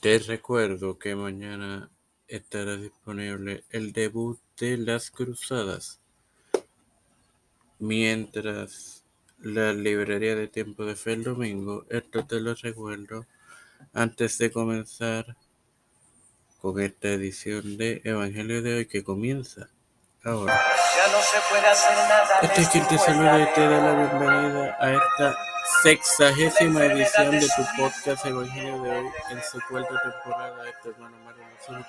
Te recuerdo que mañana estará disponible el debut de Las Cruzadas, mientras la librería de Tiempo de Fe el domingo. Esto te lo recuerdo antes de comenzar con esta edición de Evangelio de hoy que comienza ahora. Ya no se puede hacer nada. Este es quien te saluda y te da la bienvenida a esta sexagésima edición de tu podcast Evangelio de hoy en su cuarta temporada. Este hermano Mario Mazzini,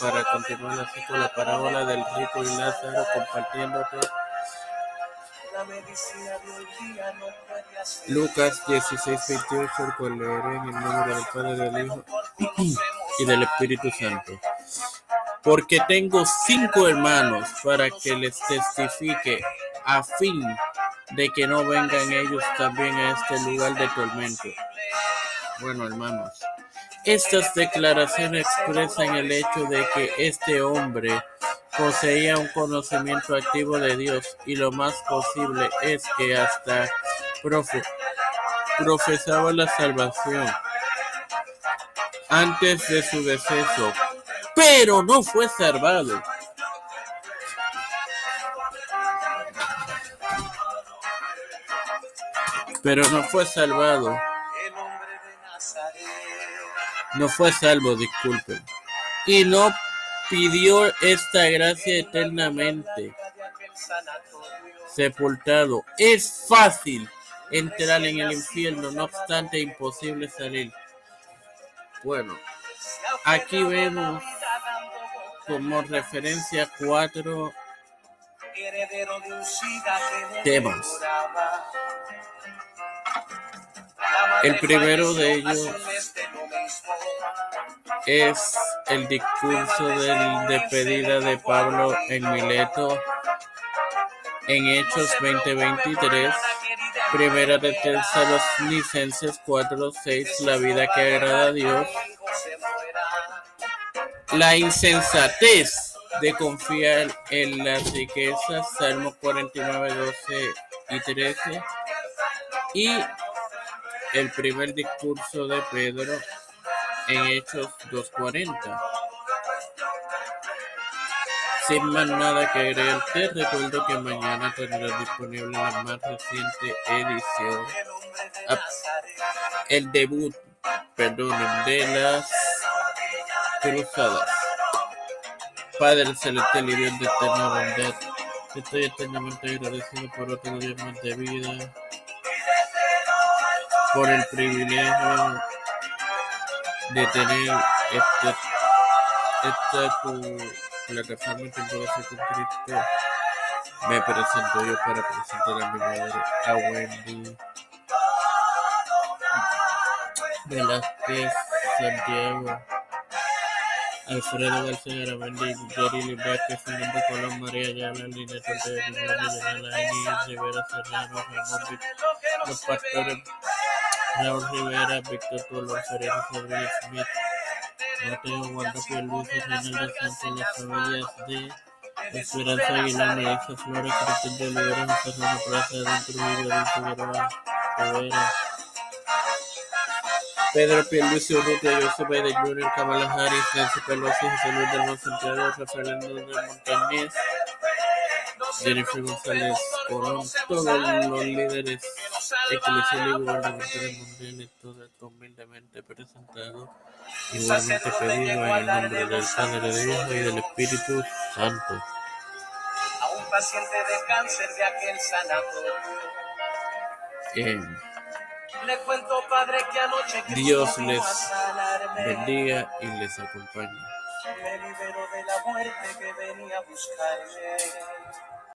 para continuar así con la parábola del rico y Lázaro compartiéndote de. Lucas 16, 28, el cual leeré en el nombre del Padre, del Hijo y del Espíritu Santo. Porque tengo cinco hermanos para que les testifique a fin de que no vengan ellos también a este lugar de tormento. Bueno, hermanos, estas declaraciones expresan el hecho de que este hombre poseía un conocimiento activo de Dios y lo más posible es que hasta profe- profesaba la salvación antes de su deceso, pero no fue salvado. Pero no fue salvado, no fue salvo, disculpen. Y no pidió esta gracia eternamente. Sepultado. Es fácil entrar en el infierno, no obstante imposible salir. Bueno, aquí vemos como referencia cuatro Temas. El primero de ellos es el discurso del despedida de Pablo en Mileto en Hechos 2023. Primera de Tesalonicenses 4:6, la vida que agrada a Dios. La insensatez de confiar en las riquezas, Salmos 49, 12 y 13. Y el primer discurso de Pedro en Hechos 2.40. Sin más nada que agregar, te recuerdo que mañana tendrás disponible la más reciente edición, Ah. El debut, perdonen, de las cruzadas. Padre celestial y Dios de eterna bondad, estoy eternamente agradecido por otro día más de vida, por el privilegio de tener este, esta tu plataforma Fe con Cristo. Me presento yo para presentar a mi madre, a Wendy Velázquez Santiago. Alfredo García Garamendi, Jerry Vázquez, Fernando Colón, María Ayala, Lina Yanala, Inés Rivera Serrano, Ramón los pastores Raúl Rivera, Víctor Colón, Sereno Rodríguez Smith, Mateo Wanda Luis, Reinaldo Sánchez, las familias de Esperanza Aguilar, Melissa Flores, Cristian de Olivera, José Ramón Plaza, Adán Trujillo, Adán Figueroa, Rivera, Pedro Pierluisi Urrutia, Joseph Biden Jr., Kamala Harris, Nancy Pelosi, José Luis del Monte Santiago, Rafael Hernández Montañez, Jennifer González Corón, todos los líderes eclesiales y gubernamentales mundiales, todo esto humildemente presentado, igualmente pedido en el nombre del Padre, del Hijo y del Espíritu Santo. A un paciente de cáncer de aquel sanatorio. Eh, Le cuento, padre, que anoche Dios les bendiga y les acompañe. Me liberó de la muerte que venía a buscarme.